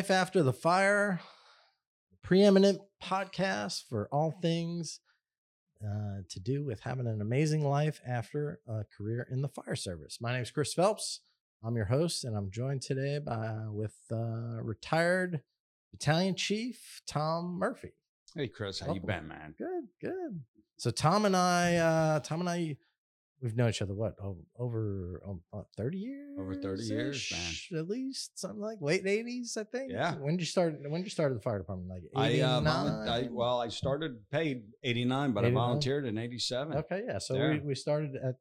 Life After the Fire, preeminent podcast for all things uh, to do with having an amazing life after a career in the fire service. My name is Chris Phelps. I'm your host, and I'm joined today by with uh, retired battalion chief Tom Murphy. Hey Chris, how you been, man? Good, good. So Tom and I, uh, Tom and I, we've known each other what over over um, uh, thirty years, Over 30 years, man. at least something like late eighties, I think. Yeah. When did you start? When did you start the fire department? Like I, uh, I well, I started paid eighty nine, but 89? I volunteered in eighty seven. Okay, yeah. So we, There. we started at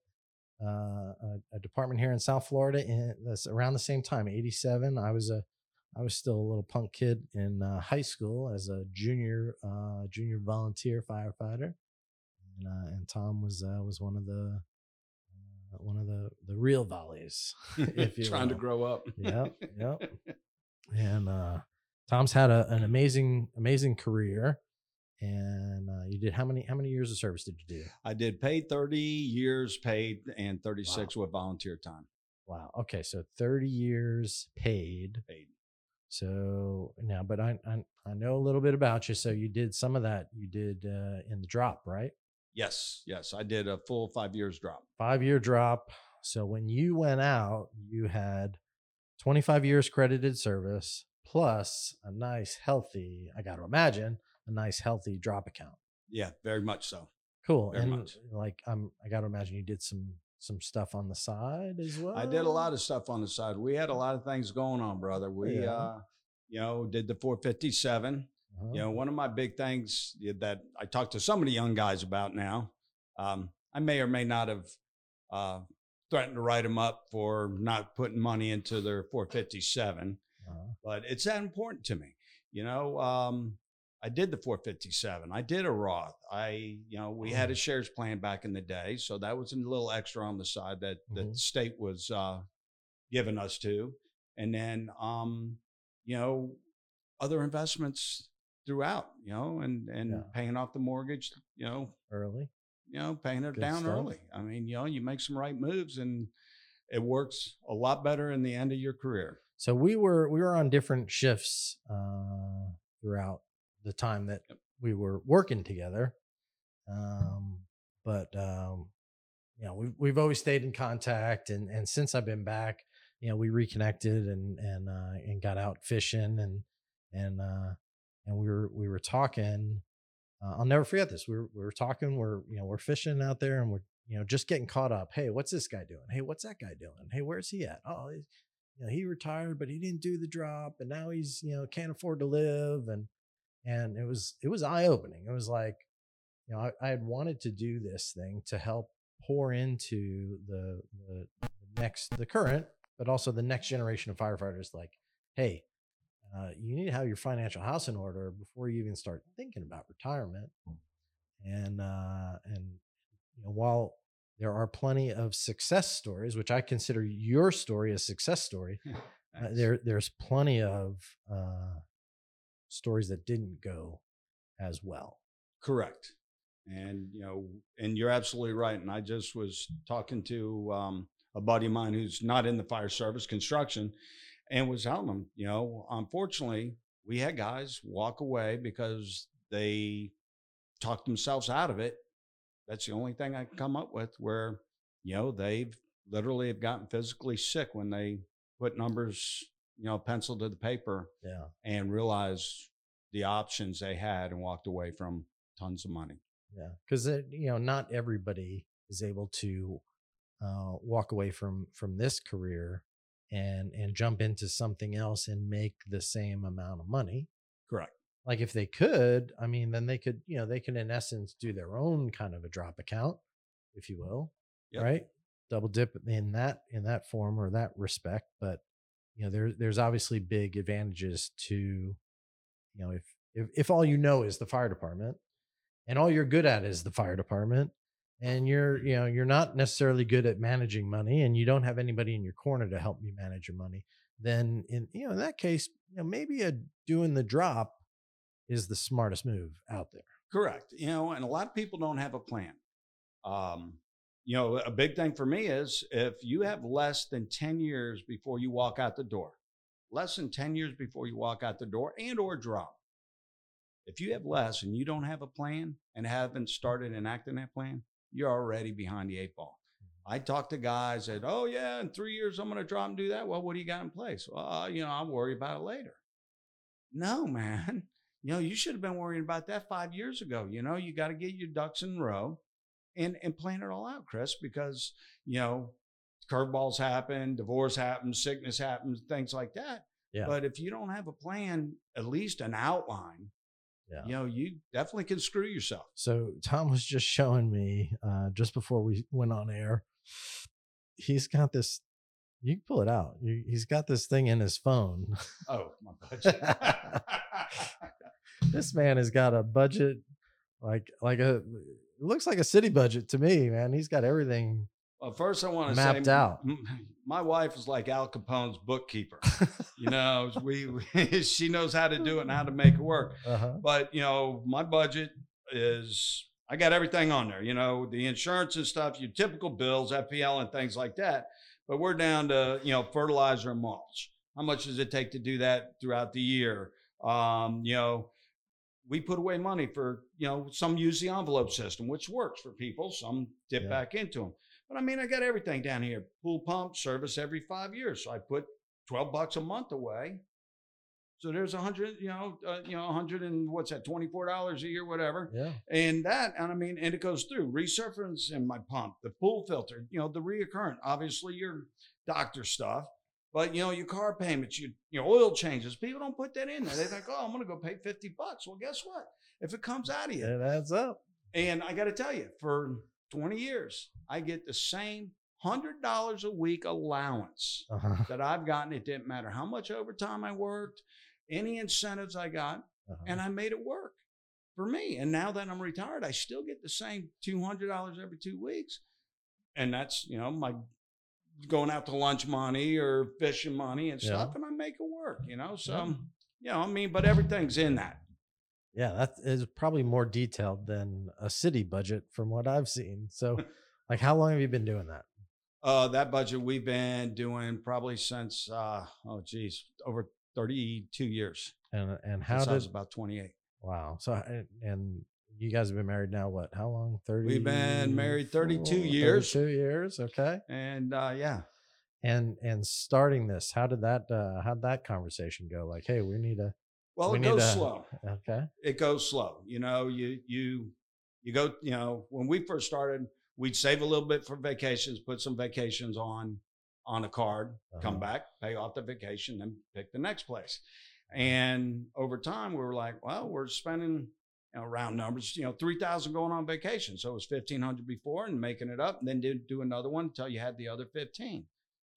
uh, a, a department here in South Florida in that's around the same time, eighty seven. I was a I was still a little punk kid in uh, high school as a junior uh, junior volunteer firefighter, and uh, and Tom was uh, was one of the one of the the real volleys. if you're Trying to grow up. Yep, yep. and uh, Tom's had a, an amazing amazing career. And uh, you did how many how many years of service did you do? I did paid thirty years paid and thirty six with volunteer time Wow. Okay, so 30 years paid. paid. So now, but I, I I know a little bit about you. So you did some of that. You did uh, in the drop, right? Yes, yes, I did a full five years drop. Five year drop. So when you went out, you had 25 years credited service plus a nice healthy. I got to imagine a nice healthy drop account. Yeah, very much so. Cool. Very and much. like I'm, I got to imagine you did some some stuff on the side as well. I did a lot of stuff on the side. We had a lot of things going on, brother. We, Yeah. uh, you know, did the 457. Uh-huh. You know, one of my big things that I talk to some of the young guys about now, um, I may or may not have uh, threatened to write them up for not putting money into their 457, Uh-huh. but it's that important to me. You know, um, I did the 457. I did a Roth. I, you know, we had a shares plan back in the day, so that was a little extra on the side that that the state was uh, giving us to, and then, um, you know, other investments throughout. You know, and and Yeah. paying off the mortgage. You know, early. you know, paying it Good down stuff. early. I mean, you know, you make some right moves, and it works a lot better in the end of your career. So we were we were on different shifts uh, throughout the time that Yep. we were working together. Um, but um, you know, we've we've always stayed in contact, and and since I've been back, you know, we reconnected and and uh, and got out fishing and and uh, and we were we were talking. Uh, I'll never forget this. We were we were talking. We're you know we're fishing out there, and we're you know just getting caught up. Hey, what's this guy doing? Hey, what's that guy doing? Hey, where's he at? Oh, he's, you know, he retired, but he didn't do the drop, and now he's you know can't afford to live, and and it was it was eye opening. It was like, you know, I, I had wanted to do this thing to help pour into the the next the current, but also the next generation of firefighters. Like, hey, uh, you need to have your financial house in order before you even start thinking about retirement. And uh, and you know, while there are plenty of success stories, which I consider your story a success story, uh, there there's plenty of uh, stories that didn't go as well. Correct. And you know, and you're absolutely right. And I just was talking to um, a buddy of mine who's not in the fire service construction, and was telling them, you know, unfortunately, we had guys walk away because they talked themselves out of it. That's the only thing I can come up with where, you know, they've literally have gotten physically sick when they put numbers, you know, pencil to the paper Yeah. and realized the options they had and walked away from tons of money. Yeah, because you know, not everybody is able to uh, walk away from from this career and and jump into something else and make the same amount of money. Correct. Like if they could, I mean, then they could, you know, they can in essence do their own kind of a drop account, if you mm-hmm. will, Yep. right? Double dip in that in that form or that respect. But you know, there there's obviously big advantages to, you know, if if if all you know is the fire department and all you're good at is the fire department and you're you know you're not necessarily good at managing money and you don't have anybody in your corner to help you manage your money then in you know in that case you know maybe a doing the drop is the smartest move out there Correct. You know, and a lot of people don't have a plan. Um, you know, a big thing for me is if you have less than 10 years before you walk out the door, less than 10 years before you walk out the door and or drop. If you have less and you don't have a plan and haven't started enacting that plan, you're already behind the eight ball. I talk to guys that, oh yeah, in three years I'm going to drop and do that. Well, what do you got in place? Well, uh, you know, I'll worry about it later. No, man. You know, you should have been worrying about that five years ago. You know, you got to get your ducks in a row and and plan it all out, Chris, because you know, curveballs happen, divorce happens, sickness happens, things like that. Yeah. But if you don't have a plan, at least an outline, Yeah. you know, you definitely can screw yourself. So Tom was just showing me uh, just before we went on air. He's got this. You can pull it out. You, he's got this thing in his phone. Oh, my budget. this man has got a budget like like a. It looks like a city budget to me, man. He's got everything. Well, first I want to Mapped say, out. My wife is like Al Capone's bookkeeper. You know, we, we she knows how to do it and how to make it work. Uh-huh. but you know my budget is i got everything on there you know the insurance and stuff your typical bills fpl and things like that but we're down to you know fertilizer and mulch how much does it take to do that throughout the year um, you know we put away money for you know some use the envelope system which works for people some dip Yeah. back into them but i mean i got everything down here pool pump service every five years so i put 12 bucks a month away so there's a hundred, you know, uh, you know, a hundred and what's that, twenty four dollars a year, whatever. Yeah. And that, and I mean, and it goes through resurfacing in my pump, the pool filter, you know, the reoccurrent, obviously your doctor stuff, but you know, your car payments, your your oil changes. People don't put that in there. They think, oh, I'm gonna go pay fifty bucks. Well, guess what? If it comes out of you, It adds up. and I got to tell you, for 20 years, I get the same hundred dollars a week allowance Uh-huh. that I've gotten. It didn't matter how much overtime I worked, any incentives I got, Uh-huh. and I made it work for me. And now that I'm retired, I still get the same $200 every two weeks. And that's, you know, my going out to lunch money or fishing money and Yeah. stuff, and I make it work, you know? So, Yeah. you know, I mean, but everything's in that. Yeah, that is probably more detailed than a city budget from what I've seen. So, like, how long have you been doing that? Uh, that budget we've been doing probably since, uh, oh, geez, over 32 years. And and how Since I was about 28. wow? So and, you guys have been married now? What? How long? Thirty. We've been married 32 years. Two years. Okay. And uh, yeah, And and starting this, how did that uh how'd that conversation go? Like, hey, we need a well, We it goes to- slow. okay. it goes slow. You know, you you you go. You know, when we first started, we'd save a little bit for vacations, put some vacations on on a card, come Uh-huh. back, pay off the vacation, then pick the next place. And over time, we were like, well, we're spending you know, round numbers, you know, three thousand going on vacation. So it was fifteen hundred before, and making it up, and then did do another one until you had the other fifteen.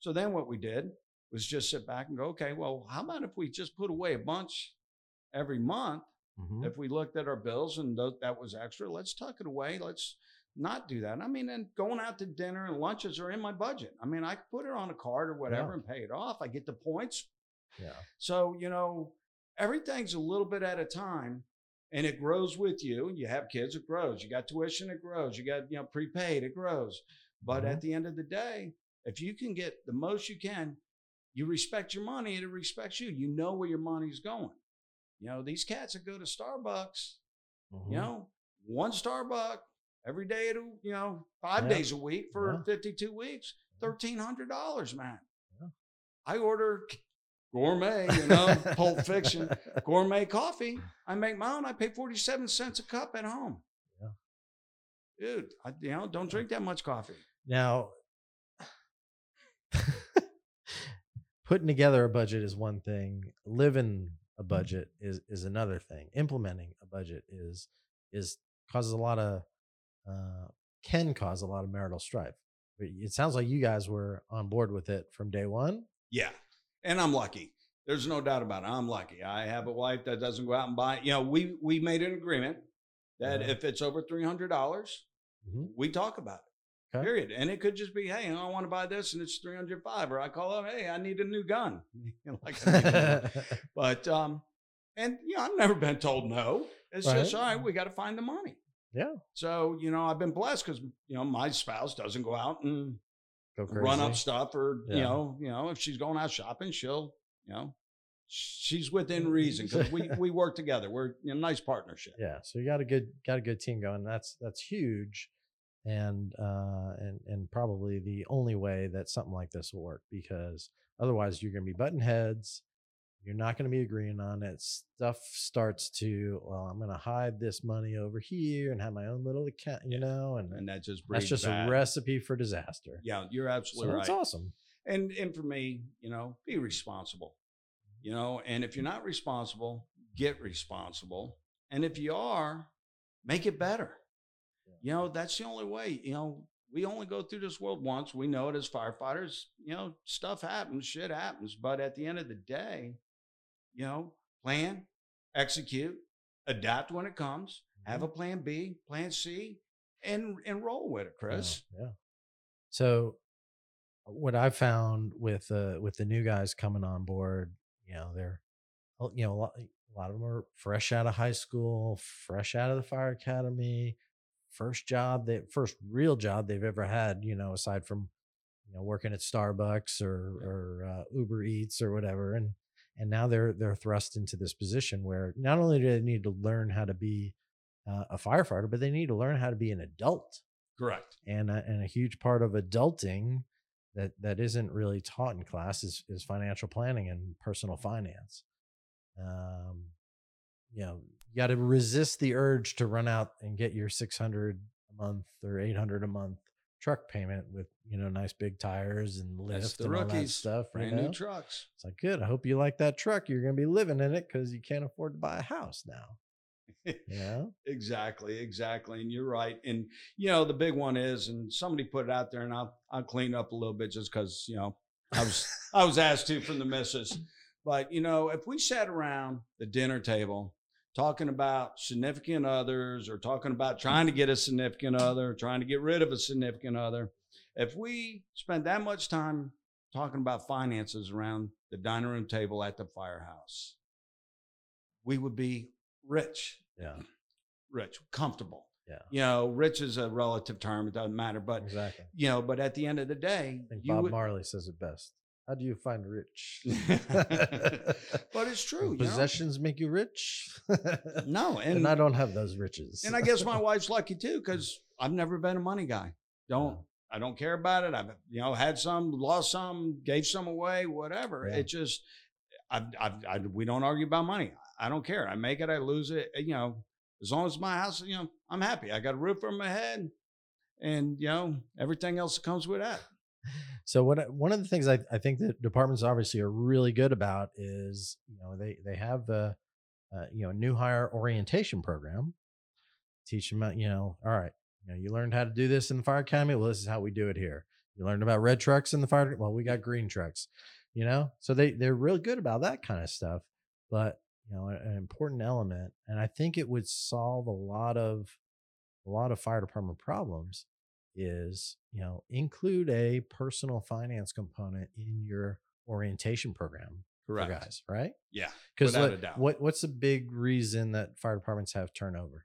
So then what we did was just sit back and go, okay, well, how about if we just put away a bunch every month? Mhm. If we looked at our bills and th- that was extra, let's tuck it away. Let's not do that. I mean, and going out to dinner and lunches are in my budget. I mean, I could put it on a card or whatever Yeah. and pay it off. I get the points. Yeah. So, you know, everything's a little bit at a time and it grows with you. And you have kids, it grows. You got tuition, it grows. You got, you know, prepaid, it grows. But Mhm. at the end of the day, if you can get the most you can, you respect your money and it respects you. You know where your money's going. You know, these cats that go to Starbucks, Mhm. you know, one Starbucks every day, at you know, five Yeah. days a week for Yeah. 52 weeks, $1,300, man. Yeah. I order gourmet, you know, Pulp Fiction, gourmet coffee. I make my own. I pay 47 cents a cup at home. Yeah. Dude, I, you know, don't drink that much coffee. Now, putting together a budget is one thing. Living a budget is is another thing. Implementing a budget is is causes a lot of uh, can cause a lot of marital strife. But it sounds like you guys were on board with it from day one. Yeah. And I'm lucky. There's no doubt about it. I'm lucky. I have a wife that doesn't go out and buy. You know, we we made an agreement that Uh-huh. if it's over three hundred dollars, Mhm. we talk about it. Okay. Period. And it could just be, hey, I want to buy this, and it's three hundred five. Or I call up, hey, I need a new gun. Like I need a new gun. but um, and you know, I've never been told no. It's just all right. We got to find the money. Yeah. So you know, I've been blessed because you know my spouse doesn't go out and Go run up stuff, or you know, you know, if she's going out shopping, she'll you know she's within reason because we we work together. We're in a nice partnership. Yeah. So you got a good got a good team going. That's that's huge, and uh, and and probably the only way that something like this will work because otherwise you're going to be button heads. You're not going to be agreeing on it. Stuff starts to well, I'm going to hide this money over here and have my own little account, you Yeah. know, and, And that just that's just bad. a recipe for disaster. Yeah, you're so absolutely that's awesome. And and for me, you know, be responsible. You know, and if you're not responsible, get responsible. And if you are, make it better. Yeah. You know, that's the only way. You know, we only go through this world once. We know it as firefighters. You know, stuff happens, shit happens. But at the end of the day, you know, plan, execute, adapt when it comes, have a plan B, plan C, and and roll with it, Yeah, Chris. Yeah. So what I found with uh with the new guys coming on board, you know, they're you know, a lot, a lot of them are fresh out of high school, fresh out of the fire academy, first job they first real job they've ever had, you know, aside from you know working at Starbucks or or uh, Uber Eats or whatever and and now they're they're thrust into this position where not only do they need to learn how to be uh, a firefighter, but they need to learn how to be an adult Correct. and a, and a huge part of adulting that that isn't really taught in class is is financial planning and personal finance. Um, you know, you got to resist the urge to run out and get your six hundred a month or eight hundred a month truck payment with you know nice big tires and lift the and all that stuff. you Brand know? new trucks. It's like good. I hope you like that truck. You're going to be living in it because you can't afford to buy a house now. yeah. Exactly, exactly. And you're right. And you know, the big one is, and somebody put it out there, and I'll I'll clean up a little bit just because, you know, I was I was asked to from the missus. But you know, if we sat around the dinner table talking about significant others or talking about trying to get a significant other, trying to get rid of a significant other, if we spend that much time talking about finances around the dining room table at the firehouse, we would be rich Yeah. rich, comfortable. Yeah. You know, rich is a relative term. It doesn't matter. But, Exactly. you know, but at the end of the day, I think you Bob would- Marley says it best. How do you find rich? but it's true. You know? possessions make you rich. No. and, And, I don't have those riches. and I guess my wife's lucky too, because I've never been a money guy. Don't, I don't care about it. I've, you know, had some, lost some, gave some away, whatever. Yeah. It just, I've, I've, I, we don't argue about money. I don't care. I make it, I lose it. Eh, you know, as long as my house, you know, I'm happy. I got a roof over my head and, you know, everything else that comes with that. So what one of the things I, I think that departments obviously are really good about is you know they they have the uh, you know new hire orientation program. Teach them about, you know all right you know you learned how to do this in the fire academy? Well this is how we do it here. You learned about red trucks in the fire well we got green trucks you know? So they they're real good about that kind of stuff but you know an important element and i think it would solve a lot of a lot of fire department problems is you know include a personal finance component in your orientation program Correct. for guys right Yeah. because Without a doubt. what what's the big reason that fire departments have turnover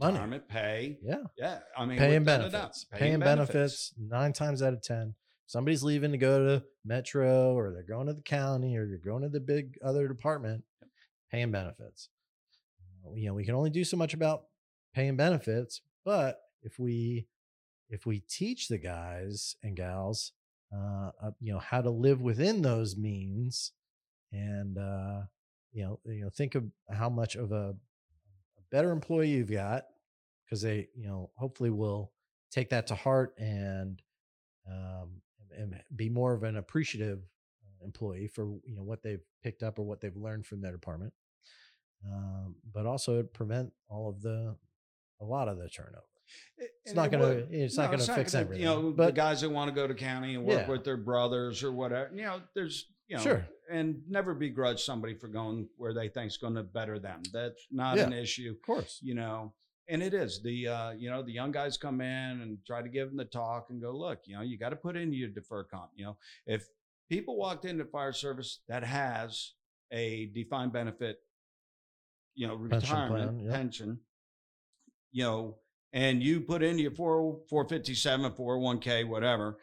Money. Pay. yeah Yeah. I mean, paying without a doubt, benefits paying benefits nine times out of ten somebody's leaving to go to metro or they're going to the county or they're going to the big other department paying benefits you know we can only do so much about paying benefits but if we if we teach the guys and gals uh, uh you know how to live within those means and uh you know you know think of how much of a, a better employee you've got because they you know hopefully will take that to heart and um and be more of an appreciative uh, employee for you know what they've picked up or what they've learned from their department. Um, but also prevent all of the a lot of the turnover It's not gonna- it's not gonna fix gonna, everything, You know, but, the guys that want to go to county and work Yeah. with their brothers or whatever. You know, there's you know, Sure. and never begrudge somebody for going where they think's going to better them. That's not Yeah. an issue. of course You know, and it is the uh, you know the young guys come in and try to give them the talk and go look. You know, you got to put in your defer comp. You know, if people walked into fire service that has a defined benefit, you know, Pension retirement plan, yeah. pension, you know, and you put in your 4, 457, 401k, whatever,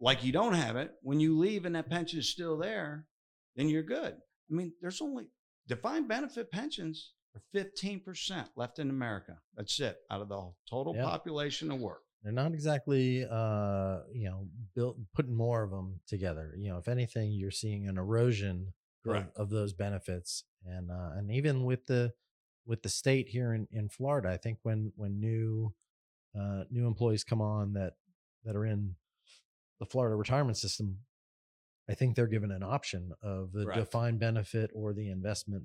like you don't have it, when you leave and that pension is still there, then you're good. I mean, there's only defined benefit pensions are 15% left in America. That's it out of the total Yeah. population of work. they're not exactly uh you know built putting more of them together you know if anything you're seeing an erosion of, of those benefits and uh and even with the with the state here in in Florida I think when when new uh new employees come on that that are in the Florida retirement system I think they're given an option of the Correct. defined benefit or the investment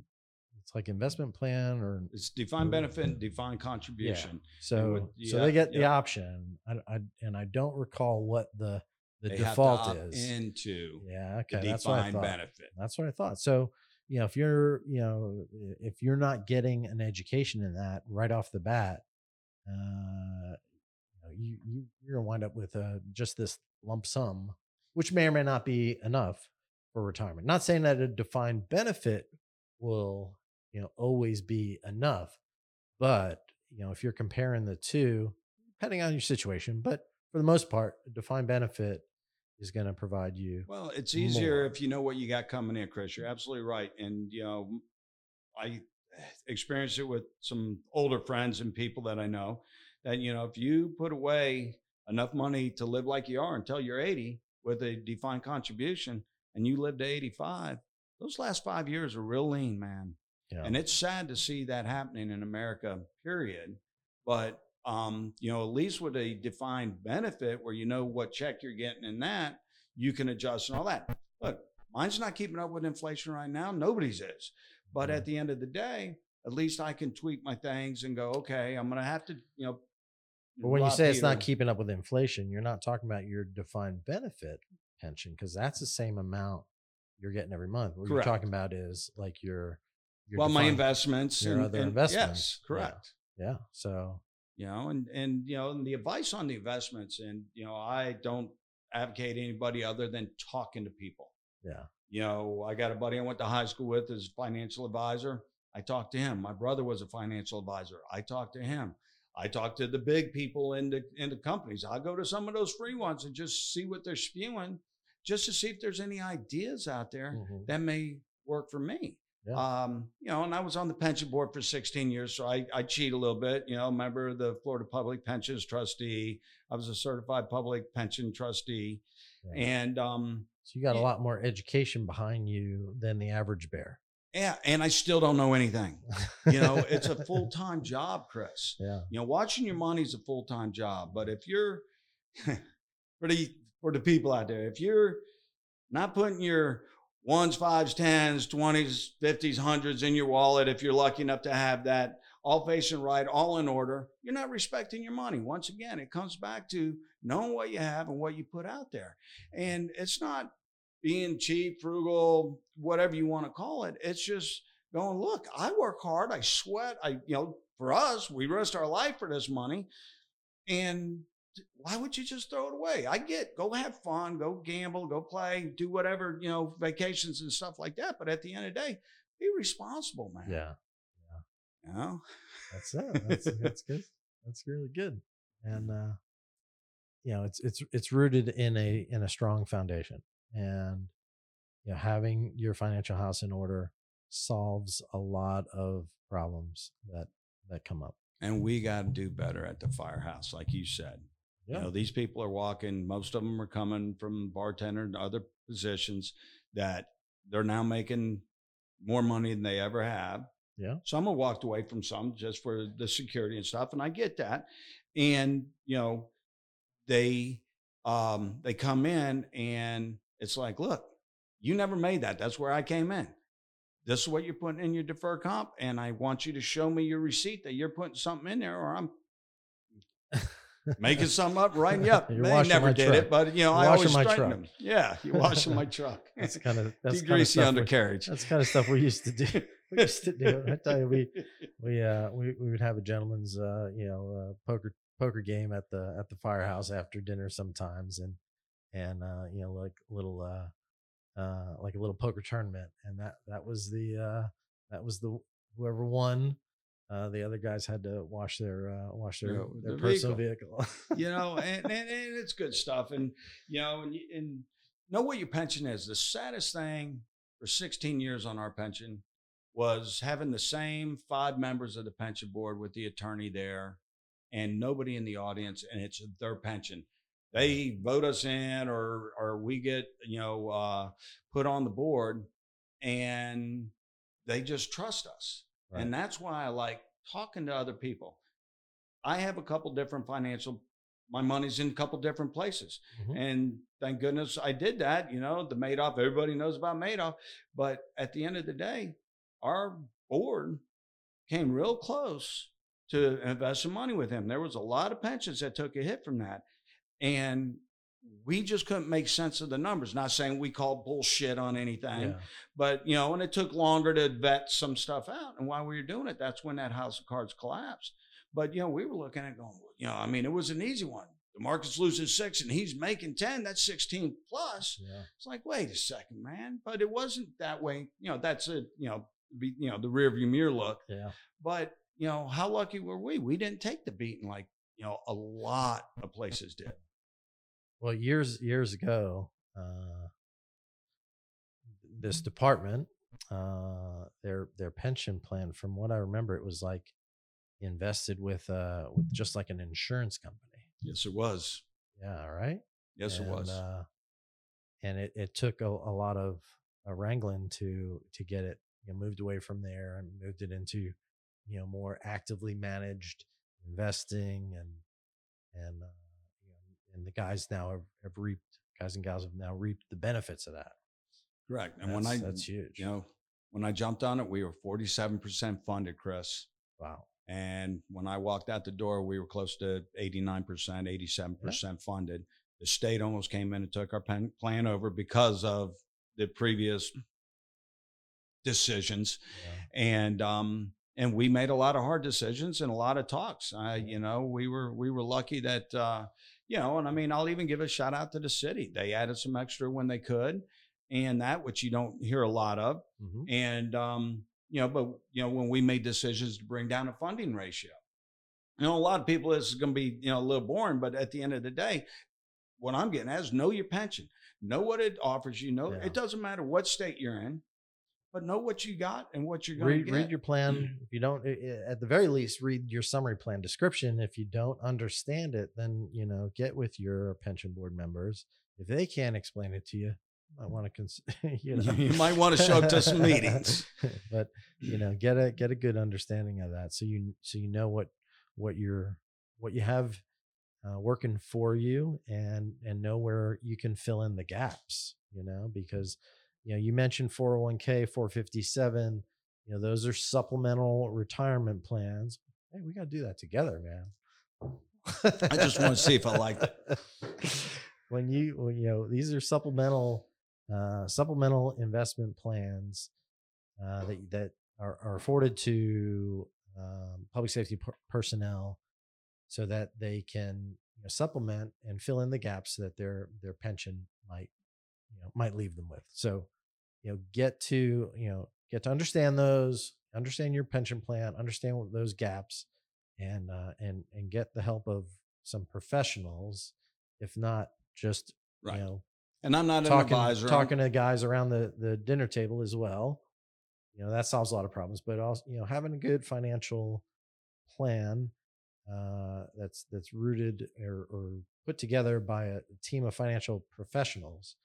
it's like investment plan or It's defined benefit and defined contribution. so would- so they get the option. I, I and I don't recall what the the they default is. into yeah, the okay, that's what I thought. benefit. That's what I thought. So you know, if you're you know if you're not getting an education in that right off the bat, uh, you you you're gonna wind up with uh, just this lump sum, which may or may not be enough for retirement. Not saying that a defined benefit will you know always be enough, but you know if you're comparing the two, depending on your situation, but for the most part, a defined benefit is going to provide you. Well, it's easier more. if you know what you got coming in, Chris. You're absolutely right. And, you know, I experienced it with some older friends and people that I know that, you know, if you put away enough money to live like you are until you're 80 with a defined contribution and you live to 85, those last five years are real lean, man. Know, And it's sad to see that happening in America, period. But um, you know, at least with a defined benefit where you know what check you're getting in that, you can adjust and all that. Look, mine's not keeping up with inflation right now. Nobody's is. But at the end of the day, at least I can tweak my things and go, okay, I'm gonna have to, you know. But when you say it's not keeping up with inflation, you're not talking about your defined benefit pension because that's the same amount you're getting every month. What Correct. you're talking about is like your, your well, my investments your and, other and- investments. Yes, Yeah. correct. Yeah. So you know and and you know and the advice on the investments and you know i don't advocate anybody other than talking to people. Yeah, you know i got a buddy i went to high school with as a financial advisor. I talked to him. My brother was a financial advisor. I talked to him. I talked to the big people in the in the companies. I go to some of those free ones and just see what they're spewing just to see if there's any ideas out there Mhm. that may work for me. Yeah. Um, you know, and I was on the pension board for 16 years, so I, I cheat a little bit. You know, member of the Florida Public Pensions Trustee. I was a certified public pension trustee, Yeah. and um, so you got a lot more education behind you than the average bear. yeah, and I still don't know anything. You know, it's a full time job, Chris. yeah. You know, watching your money is a full time job, but if you're for the for the people out there, if you're not putting your ones, fives, tens, twenties, fifties, hundreds in your wallet, if you're lucky enough to have that all facing right, all in order, you're not respecting your money. Once again, it comes back to knowing what you have and what you put out there, and it's not being cheap, frugal, whatever you want to call it. It's just going, look, I work hard, I sweat, I, you know, for us, we risk our life for this money. And why would you just throw it away? I get go have fun, go gamble, go play, do whatever, you know, vacations and stuff like that. But at the end of the day, be responsible, man. Yeah. You know? That's it. That's, that's good. That's really good. And, uh, you know, it's, it's, it's rooted in a, in a strong foundation and, you know, having your financial house in order solves a lot of problems that, that come up. And we got to do better at the firehouse, like you said. Yeah. You know, these people are walking, most of them are coming from bartender and other positions that they're now making more money than they ever have. Yeah. Some have walked away from some just for the security and stuff, and I get that. And you know, they um they come in and it's like, look, you never made that. That's where I came in. This is what you're putting in your deferred comp, and I want you to show me your receipt that you're putting something in there, or I'm making something up, writing you up. They never did truck. it, but you know, You're I always my truck. them. Yeah, you're washing my truck. That's kind of, that's Degrease kind of the stuff we- undercarriage. that's kind of stuff we used to do. We used to do. I tell you, we, we uh we, we would have a gentleman's uh you know uh, poker poker game at the at the firehouse after dinner sometimes and and uh you know like little uh uh like a little poker tournament and that that was the uh that was the whoever won uh the other guys had to wash their uh wash their their the personal vehicle, you know, and, and, and it's good stuff. And, you know, and, and know what your pension is. The saddest thing for 16 years on our pension was having the same five members of the pension board with the attorney there and nobody in the audience and it's their pension they vote us in or or we get you know uh, put on the board and they just trust us Right. and that's why i like talking to other people i have a couple different financial my money's in a couple different places Mhm. and thank goodness I did that. You know, the Madoff, everybody knows about Madoff. But at the end of the day, our board came real close to invest some money with him. There was a lot of pensions that took a hit from that. And we just couldn't make sense of the numbers. Not saying we called bullshit on anything, Yeah. but you know, and it took longer to vet some stuff out. And while we were doing it, that's when that house of cards collapsed. But you know, we were looking at going, you know, I mean, it was an easy one. The market's losing six and he's making 10, that's 16 plus. Yeah. It's like, wait a second, man. But it wasn't that way. You know, that's a, you know, be, you know, the rear view mirror look. Yeah. But, you know, how lucky were we? We didn't take the beating like, you know, a lot of places did. Well, years years ago, uh, this department, uh, their their pension plan, from what I remember, it was like invested with uh with just like an insurance company. Yes, it was. Yeah. Right. Yes, and, it was. Uh, and it, it took a, a lot of uh, wrangling to to get it you know, moved away from there and moved it into you know more actively managed investing and and uh, and the guys now have, have reaped guys and gals have now reaped the benefits of that. Correct. And when I, That's- that's huge. you know, when I jumped on it, we were 47% funded, Chris. Wow. And when I walked out the door, we were close to 89%, 87% funded. The state almost came in and took our pen, plan over because of the previous decisions. Yeah. And, um, and we made a lot of hard decisions and a lot of talks. I, you know, we were, we were lucky that, uh, you know, and I mean, I'll even give a shout out to the city. They added some extra when they could and that, which you don't hear a lot of. Mhm. And, um, you know, but, you know, when we made decisions to bring down a funding ratio, you know, a lot of people, this is going to be, you know, a little boring, but at the end of the day, what I'm getting at is know your pension, know what it offers you. Know Yeah. it doesn't matter what state you're in, but know what you got and what you're going to Read, get. read your plan. Mm. If you don't, i- i- at the very least, read your summary plan description. If you don't understand it, then you know get with your pension board members. If they can't explain it to you, I mm. want to cons- you know You might wanna show up to some meetings. but you know get a get a good understanding of that so you so you know what what you're what you have uh, working for you and and know where you can fill in the gaps you know because you know you mentioned 401k 457 you know those are supplemental retirement plans. Hey we got to do that together man. I just wanna see if I like it. When you when you know these are supplemental uh supplemental investment plans uh that that are, are afforded to um, public safety per- personnel so that they can you know, supplement and fill in the gaps that their their pension might you know might leave them with. So you know get to you know get to understand those, understand your pension plan, understand what those gaps, and uh, and and get the help of some professionals, if not just Right. you know and I'm not an talking advisor. I'm- talking to guys around the the dinner table as well. You know that solves a lot of problems, but also you know having a good financial plan uh, that's that's rooted or, or put together by a team of financial professionals.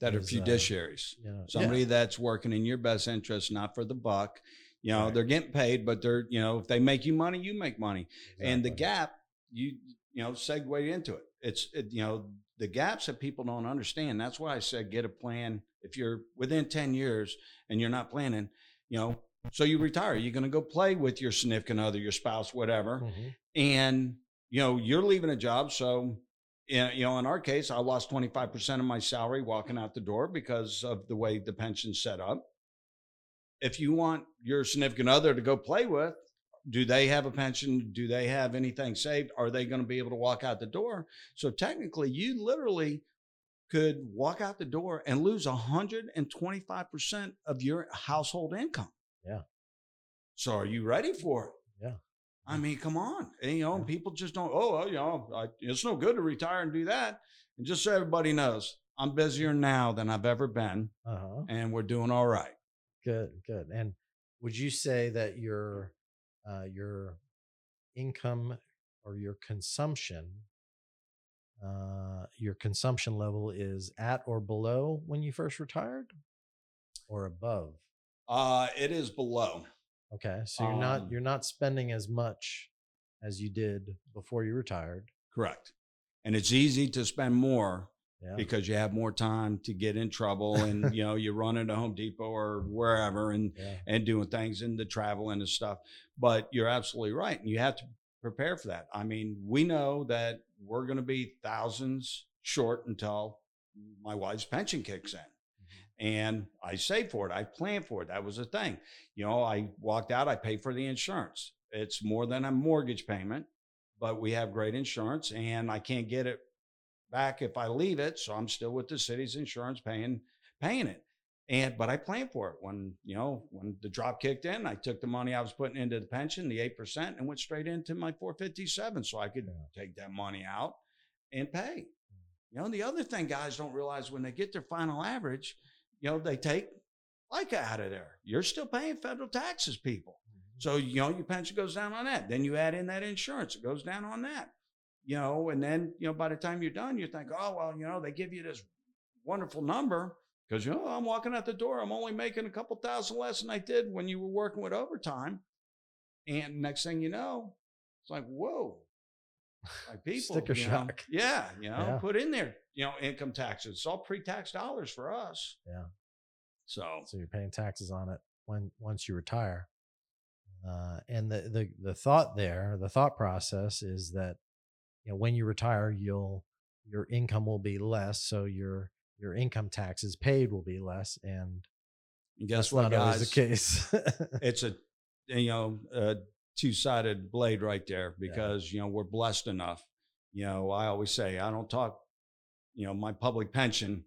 That are is, uh, fiduciaries. You know, somebody that's working in your best interest, not for the buck. You know, Right. they're getting paid, but they're, you know, if they make you money, you make money. yeah, And the gap, you, you know, segue into it. It's, it, you know, the gaps that people don't understand. That's why I said get a plan. If you're within 10 years and you're not planning, you know, so you retire, you're going to go play with your significant other, your spouse, whatever. Mhm. And, you know, you're leaving a job. So, yeah, you know, in our case, I lost 25% of my salary walking out the door because of the way the pension's set up. If you want your significant other to go play with, do they have a pension? Do they have anything saved? Are they going to be able to walk out the door? So technically, you literally could walk out the door and lose 125% of your household income. Yeah. So are you ready for it? Yeah. I mean, come on. And, you know, people just don't, oh, well, you know, I, it's no good to retire and do that. And just so everybody knows, I'm busier now than I've ever been, Uh huh. and we're doing all right. Good, good. And would you say that your uh, your income or your consumption, uh, your consumption level is at or below when you first retired, or above? Uh, it is below. Okay, so you're not Um, you're not spending as much as you did before you retired. Correct. And it's easy to spend more Yeah. because you have more time to get in trouble and you know you run into Home Depot or wherever and yeah. and doing things and the travel and the stuff. But you're absolutely right. And you have to prepare for that. I mean, we know that we're going to be thousands short until my wife's pension kicks in. And I save for it. I plan for it. That was a thing. You know, I walked out, I paid for the insurance. It's more than a mortgage payment, but we have great insurance and I can't get it back if I leave it. So I'm still with the city's insurance paying paying it. And but I planned for it when you know when the drop kicked in, I took the money I was putting into the pension, the eight percent, and went straight into my 457, so I could Yeah. take that money out and pay. Mm. You know, the other thing guys don't realize when they get their final average, you know, they take FICA out of there. You're still paying federal taxes, people. Mhm. So, you know, your pension goes down on that. Then you add in that insurance, it goes down on that. You know, and then, you know, by the time you're done, you think, oh, well, you know, they give you this wonderful number because, you know, I'm walking out the door. I'm only making a couple thousand less than I did when you were working with overtime. And next thing you know, it's like, whoa. Like people, Sticker you know, shock. yeah, you know, Yeah. put in there, you know, income taxes. It's all pre-tax dollars for us. Yeah. So so you're paying taxes on it when once you retire uh, and the, the the thought there the thought process is that you know when you retire you'll your income will be less so your your income taxes paid will be less and guess what, not guys? always the case it's a you know a two-sided blade right there because you know we're blessed enough. You know i always say i don't talk you know my public pension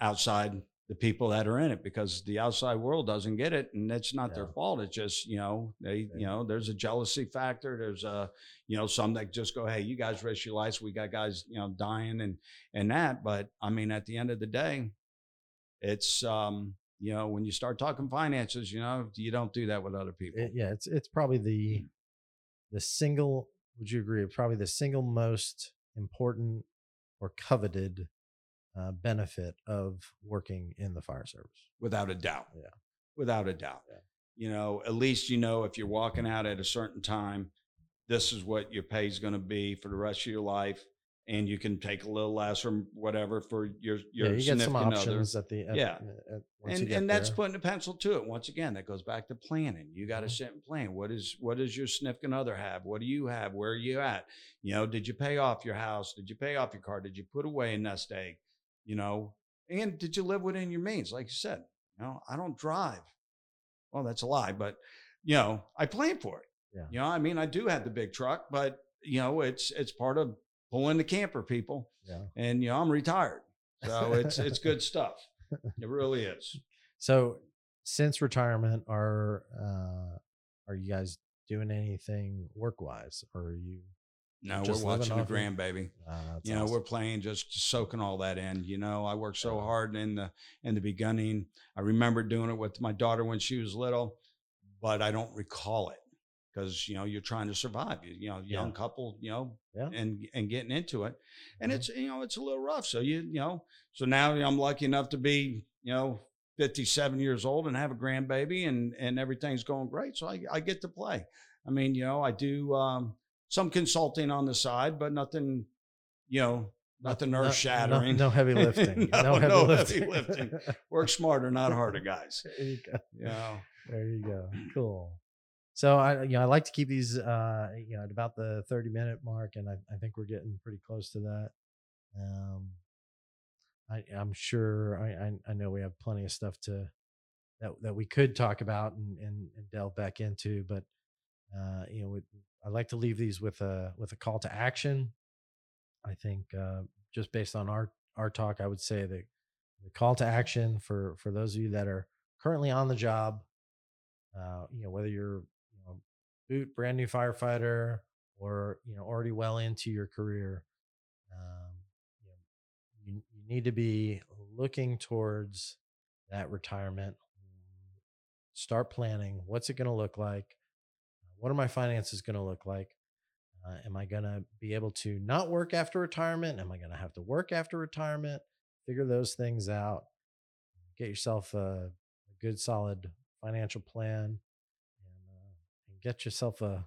outside the people that are in it because the outside world doesn't get it and it's not their fault. It's just you know they Yeah. you know there's a jealousy factor. There's a you know some that just go hey you guys risk your lives. We got guys you know dying and and that. But i mean at the end of the day it's um you know when you start talking finances you know you don't do that with other people It- yeah it's it's probably the the single would you agree probably the single most important or coveted uh, benefit of working in the fire service without a doubt. Yeah. Without a doubt. Yeah. You know, at least you know if you're walking out at a certain time, this is what your pay is going to be for the rest of your life. And you can take a little less from whatever for your, your yeah you get some significant other. options at the at, Yeah. at, once you And, and that's there. putting a pencil to it. Once again, that goes back to planning. You got to Mhm. sit and plan. What is what does your significant other have? What do you have? Where are you at? You know, did you pay off your house? Did you pay off your car? Did you put away a nest egg? You know, and did you live within your means? Like you said, you know, I don't drive. Well, that's a lie, but you know, I plan for it. Yeah. You know, I mean, I do have the big truck, but you know, it's it's part of pulling the camper, people. yeah And you know, I'm retired, so it's it's good stuff. It really is. So since retirement, are uh, are you guys doing anything work wise, or are you? No, Just we're watching the grandbaby. Uh, You know, we're playing, just soaking all that in. You know, I worked so hard in the in the beginning. I remember doing it with my daughter when she was little, but I don't recall it because you know you're trying to survive. You, you know, young Yeah. couple, you know, Yeah. and and getting into it, and Mhm. it's you know it's a little rough. So you you know, so now I'm lucky enough to be you know 57 years old and have a grandbaby, and and everything's going great. So I I get to play. I mean, you know, I do um, some consulting on the side, but nothing, you know, nothing No- no- earth shattering. No, heavy lifting. no, no heavy no lifting. heavy lifting. Work smarter, not harder, guys. there you go. Know, There you go. Cool. So I, you know, I like to keep these, uh, you know, at about the thirty minute mark, and I, I think we're getting pretty close to that. Um, I, I'm sure. I, I, I know we have plenty of stuff to that that we could talk about and and, and delve back into, but uh, you know, I like to leave these with a with a call to action. I think uh, just based on our our talk, I would say that the call to action for for those of you that are currently on the job, uh, you know, whether you're boot brand new firefighter or you know already well into your career, um, you, know, you, you need to be looking towards that retirement. Start planning. What's it going to look like? What are my finances going to look like? Uh, am I going to be able to not work after retirement? Am I going to have to work after retirement? Figure those things out. Get yourself a, a good, solid financial plan, get yourself a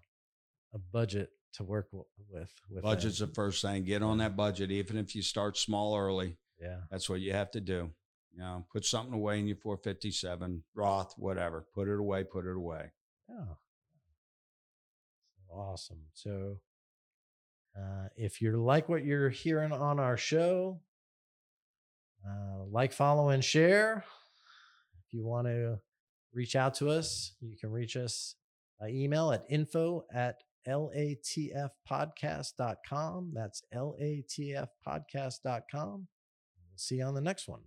a budget to work w- with. With that. Budget's the first thing. Get on that budget, even if you start small early. Yeah. That's what you have to do. You know, put something away in your 457, Roth, whatever. Put it away, put it away. Yeah. Awesome. So uh, if you like what you're hearing on our show, uh, like, follow, and share. If you want to reach out to us, you can reach us Uh, email at info at latfpodcast.com. That's latfpodcast.com. We'll see you on the next one.